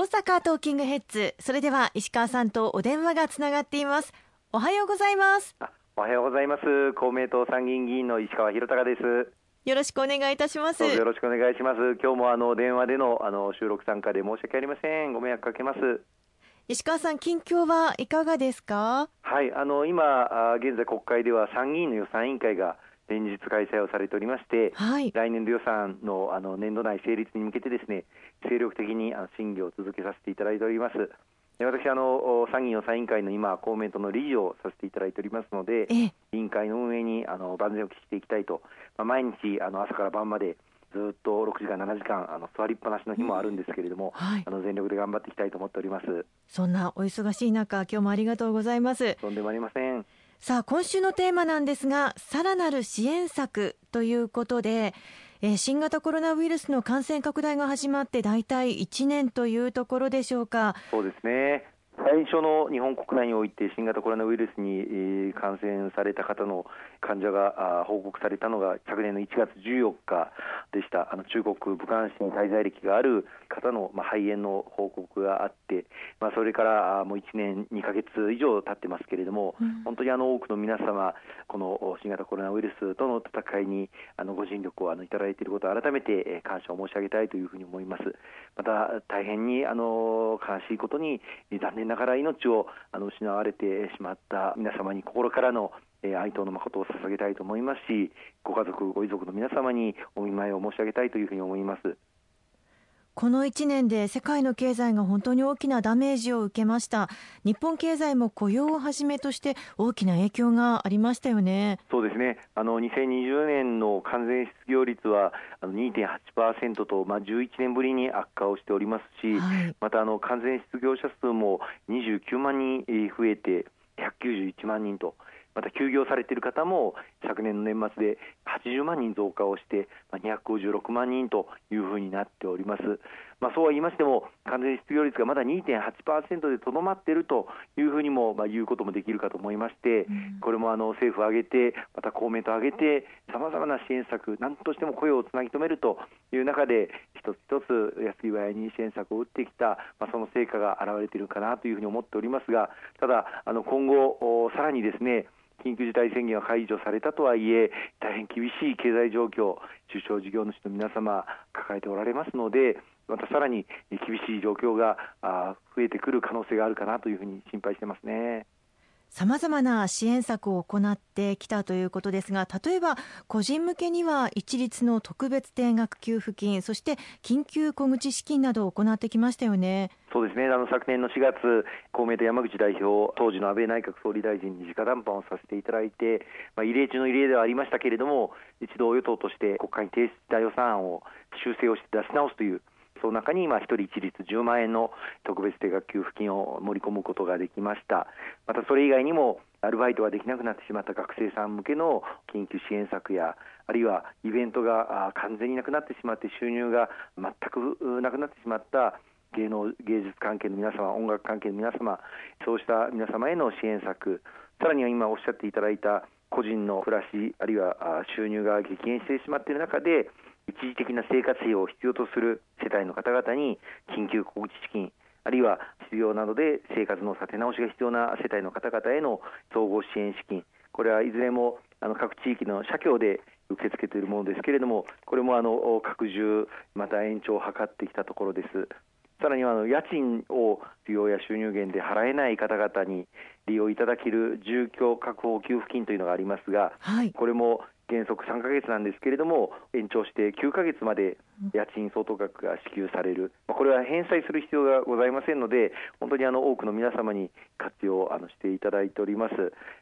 大阪トーキングヘッズ。それでは石川さんとお電話がつながっています。おはようございます。おはようございます。公明党参議院議員の石川博隆です。よろしくお願いいたします。よろしくお願いします。今日もあの電話でのあの収録参加で申し訳ありません。ご迷惑かけます。石川さん近況はいかがですか？はいあの今現在国会では参議院の予算委員会が連日開催をされておりまして、はい、来年度予算のあの年度内成立に向けてですね精力的にあの審議を続けさせていただいております。私あの参議院予算委員会の今公明党の理事をさせていただいておりますので委員会の運営にあの万全を期していきたいと、まあ、毎日あの朝から晩までずっと6時間、7時間あの座りっぱなしの日もあるんですけれども、うん。はい、あの全力で頑張っていきたいと思っております。そんなお忙しい中、今日もありがとうございます。とんでもありませんさあ今週のテーマなんですがさらなる支援策ということで、えー、新型コロナウイルスの感染拡大が始まって大体1年というところでしょうか？そうですね。最初の日本国内において新型コロナウイルスに感染された方の患者が報告されたのが昨年の1月14日でした。あの中国武漢市に滞在歴がある方の、まあ、肺炎の報告があって、まあ、それからもう1年2か月以上経ってますけれども、うん、本当にあの多くの皆様この新型コロナウイルスとの戦いにあのご尽力をあのいただいていることを改めて感謝を申し上げたいというふうに思います。また大変にあの悲しいことに残念ながら命をあの失われてしまった皆様に心からの哀悼の誠を捧げたいと思いますしご家族、ご遺族の皆様にお見舞いを申し上げたいというふうに思います。この1年で世界の経済が本当に大きなダメージを受けました。日本経済も雇用をはじめとして大きな影響がありましたよね。そうですね。あの2020年の完全失業率はあの2.8%と、まあ、11年ぶりに悪化をしておりますし、はい、またあの完全失業者数も29万人増えて191万人とまた休業されている方も昨年の年末で80万人増加をして256万人というふうになっております。まあ、そうは言いましても完全失業率がまだ2.8%でとどまっているというふうにも、まあ、言うこともできるかと思いまして、これもあの政府を挙げてまた公明党を挙げてさまざまな支援策何としても雇用をつなぎ止めるという中で一つ一つ安い割合に支援策を打ってきた、まあ、その成果が現れているかなというふうに思っておりますがただあの今後さらにですね緊急事態宣言が解除されたとはいえ大変厳しい経済状況中小事業主の皆様抱えておられますのでまたさらに厳しい状況が増えてくる可能性があるかなというふうに心配してますね。さまざまな支援策を行ってきたということですが例えば個人向けには一律の特別定額給付金そして緊急小口資金などを行ってきましたよね。そうですねあの昨年の4月、公明党山口代表、当時の安倍内閣総理大臣に直談判をさせていただいて、まあ、異例中の異例ではありましたけれども、一度与党として国会に提出した予算案を修正をして出し直すというその中に今1人一律10万円の特別定額給付金を盛り込むことができました。またそれ以外にもアルバイトができなくなってしまった学生さん向けの緊急支援策やあるいはイベントが完全になくなってしまって収入が全くなくなってしまった芸能芸術関係の皆様音楽関係の皆様そうした皆様への支援策さらには今おっしゃっていただいた個人の暮らしあるいは収入が激減してしまっている中で一時的な生活費を必要とする世帯の方々に緊急小口資金あるいは失業などで生活の立て直しが必要な世帯の方々への総合支援資金。これはいずれもあの各地域の社協で受け付けているものですけれどもこれもあの拡充また延長を図ってきたところです。さらにはあの家賃を需要や収入源で払えない方々に利用いただける住居確保給付金というのがありますが、はい、これも原則3か月なんですけれども延長して9か月まで家賃相当額が支給される、これは返済する必要がございませんので本当にあの多くの皆様に活用あのしていただいております。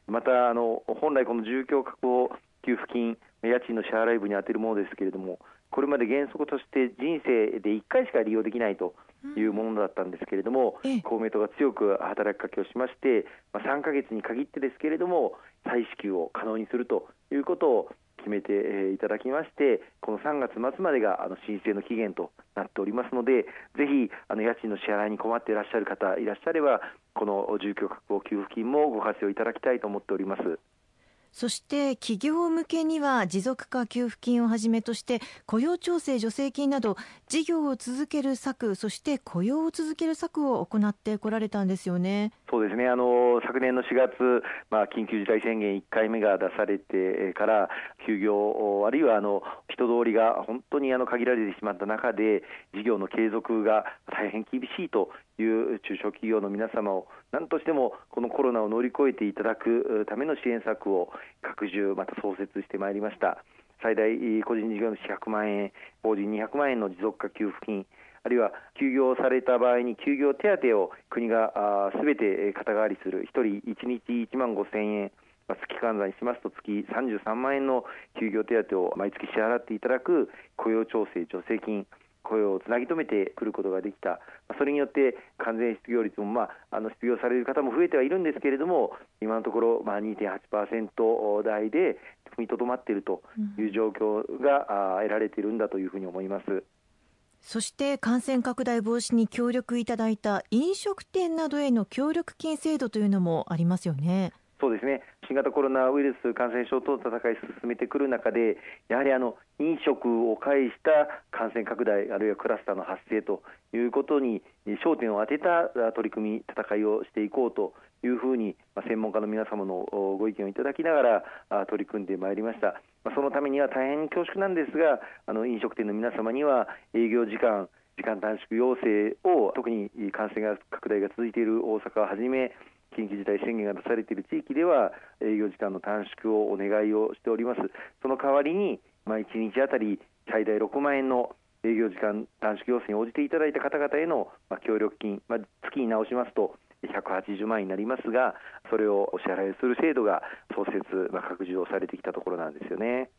またあの本来この住居確保給付金家賃の支払い分に充てるものですけれどもこれまで原則として人生で1回しか利用できないというものだったんですけれども、公明党が強く働きかけをしまして、まあ、3か月に限ってですけれども再支給を可能にするということを決めていただきましてこの3月末までがあの申請の期限となっておりますのでぜひあの家賃の支払いに困っていらっしゃる方いらっしゃればこの住居確保給付金もご活用いただきたいと思っております。そして企業向けには持続化給付金をはじめとして雇用調整助成金など事業を続ける策そして雇用を続ける策を行ってこられたんですよね。そうですねあの昨年の4月、まあ、緊急事態宣言1回目が出されてから休業あるいはあの人通りが本当にあの限られてしまった中で事業の継続が大変厳しいという中小企業の皆様を何としてもこのコロナを乗り越えていただくための支援策を拡充また創設してまいりました。最大個人事業主100万円法人200万円の持続化給付金あるいは休業された場合に休業手当を国がすべて肩代わりする。1人1日1万5000円。月換算しますと月33万円の休業手当を毎月支払っていただく雇用調整助成金。雇用をつなぎ止めてくることができた、それによって完全失業率も、まあ、あの失業される方も増えてはいるんですけれども、今のところ、まあ、2.8%台で踏みとどまっているという状況が、得られているんだというふうに思います。そして感染拡大防止に協力いただいた飲食店などへの協力金制度というのもありますよね。そうですね新型コロナウイルス感染症との戦い進めてくる中で、やはりあの飲食を介した感染拡大、あるいはクラスターの発生ということに焦点を当てた取り組み、戦いをしていこうというふうに、専門家の皆様のご意見をいただきながら取り組んでまいりました。そのためには大変恐縮なんですが、あの飲食店の皆様には営業時間、時間短縮要請を特に感染が拡大が続いている大阪をはじめ緊急事態宣言が出されている地域では営業時間の短縮をお願いをしております。その代わりに、まあ、1日あたり最大6万円の営業時間短縮要請に応じていただいた方々への、協力金、まあ、月に直しますと180万円になりますが、それをお支払いする制度が創設、まあ、拡充をされてきたところなんですよね。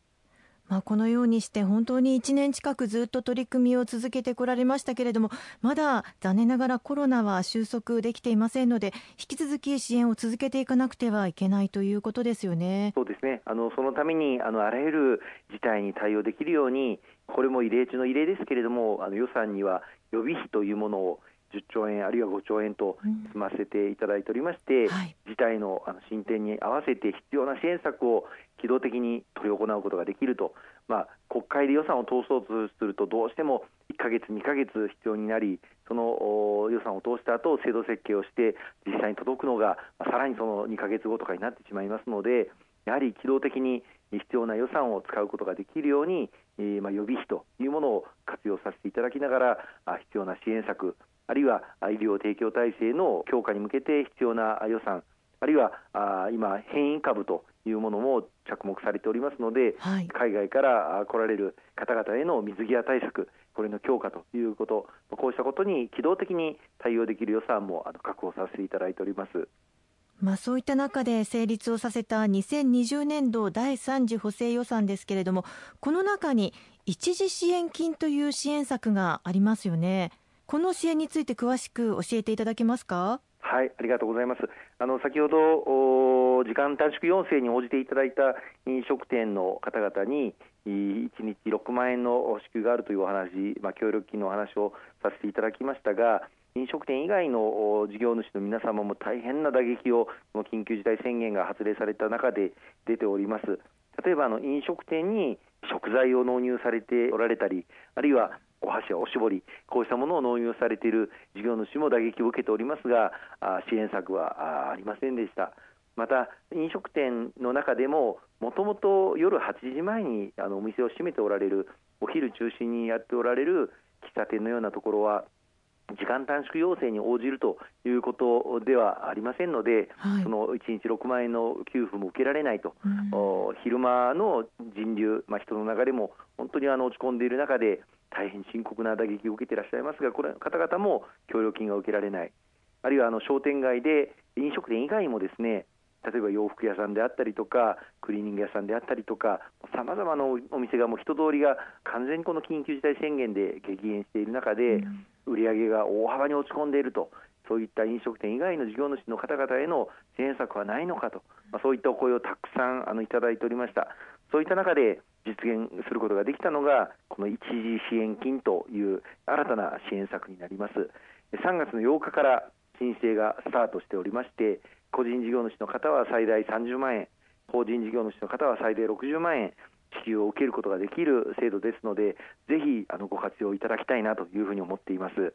まあ、このようにして本当に1年近くずっと取り組みを続けてこられましたけれどもまだ残念ながらコロナは収束できていませんので引き続き支援を続けていかなくてはいけないということですよね。そうですねあのそのためにあのあらゆる事態に対応できるようにこれも異例中の異例ですけれどもあの予算には予備費というものを10兆円あるいは5兆円と積ませていただいておりまして、うんはい、事態のあの進展に合わせて必要な支援策を機動的に執り行うことができると、まあ、国会で予算を通そうとするとどうしても1か月、2か月必要になりその予算を通した後制度設計をして実際に届くのが、まあ、さらにその2か月後とかになってしまいますのでやはり機動的に必要な予算を使うことができるように、えー、まあ予備費というものを活用させていただきながら必要な支援策あるいは医療提供体制の強化に向けて必要な予算あるいは今、変異株というものも着目されておりますので、はい、海外から来られる方々への水際対策、これの強化ということ、こうしたことに機動的に対応できる予算も確保させていただいております。まあ、そういった中で成立をさせた2020年度第3次補正予算ですけれども、この中に一時支援金という支援策がありますよね。この支援について詳しく教えていただけますか？はい、ありがとうございます。あの先ほど時間短縮要請に応じていただいた飲食店の方々に1日6万円の支給があるというお話、まあ、協力金のお話をさせていただきましたが、飲食店以外の事業主の皆様も大変な打撃をこの緊急事態宣言が発令された中で出ております。例えばあの飲食店に食材を納入されておられたり、あるいはお箸やおしぼり、こうしたものを納入されている事業主も打撃を受けておりますが、支援策はありませんでした。また飲食店の中でももともと夜8時前にあのお店を閉めておられるお昼中心にやっておられる喫茶店のようなところは時間短縮要請に応じるということではありませんので、はい、その1日6万円の給付も受けられないと、うん、昼間の人流、まあ、人の流れも本当にあの落ち込んでいる中で、大変深刻な打撃を受けていらっしゃいますが、これ方々も協力金が受けられない、あるいはあの商店街で飲食店以外もですね例えば洋服屋さんであったりとか、クリーニング屋さんであったりとか、さまざまなお店がもう人通りが完全にこの緊急事態宣言で激減している中で、売り上げが大幅に落ち込んでいると、そういった飲食店以外の事業主の方々への支援策はないのかと、まあ、そういったお声をたくさんあのいただいておりました。そういった中で実現することができたのが、この一時支援金という新たな支援策になります。3月の8日から申請がスタートしておりまして、個人事業主の方は最大30万円、法人事業主の方は最大60万円支給を受けることができる制度ですので、ぜひあのご活用いただきたいなというふうに思っています。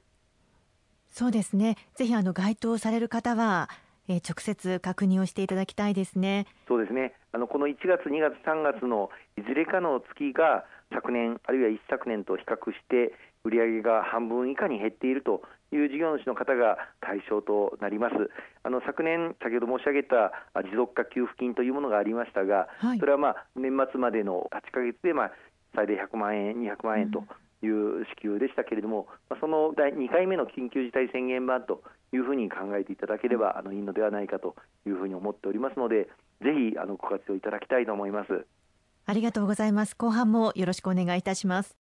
そうですね。ぜひあの該当される方は、えー、直接確認をしていただきたいですね。そうですね。あのこの1月、2月、3月のいずれかの月が昨年あるいは一昨年と比較して売上が半分以下に減っているという事業主の方が対象となります。あの昨年、先ほど申し上げた持続化給付金というものがありましたが、はい、それはまあ年末までの8か月でまあ最大100万円、200万円という支給でしたけれども、うん、その第2回目の緊急事態宣言版というふうに考えていただければあのいいのではないかというふうに思っておりますので、ぜひあのご活用いただきたいと思います。ありがとうございます。後半もよろしくお願いいたします。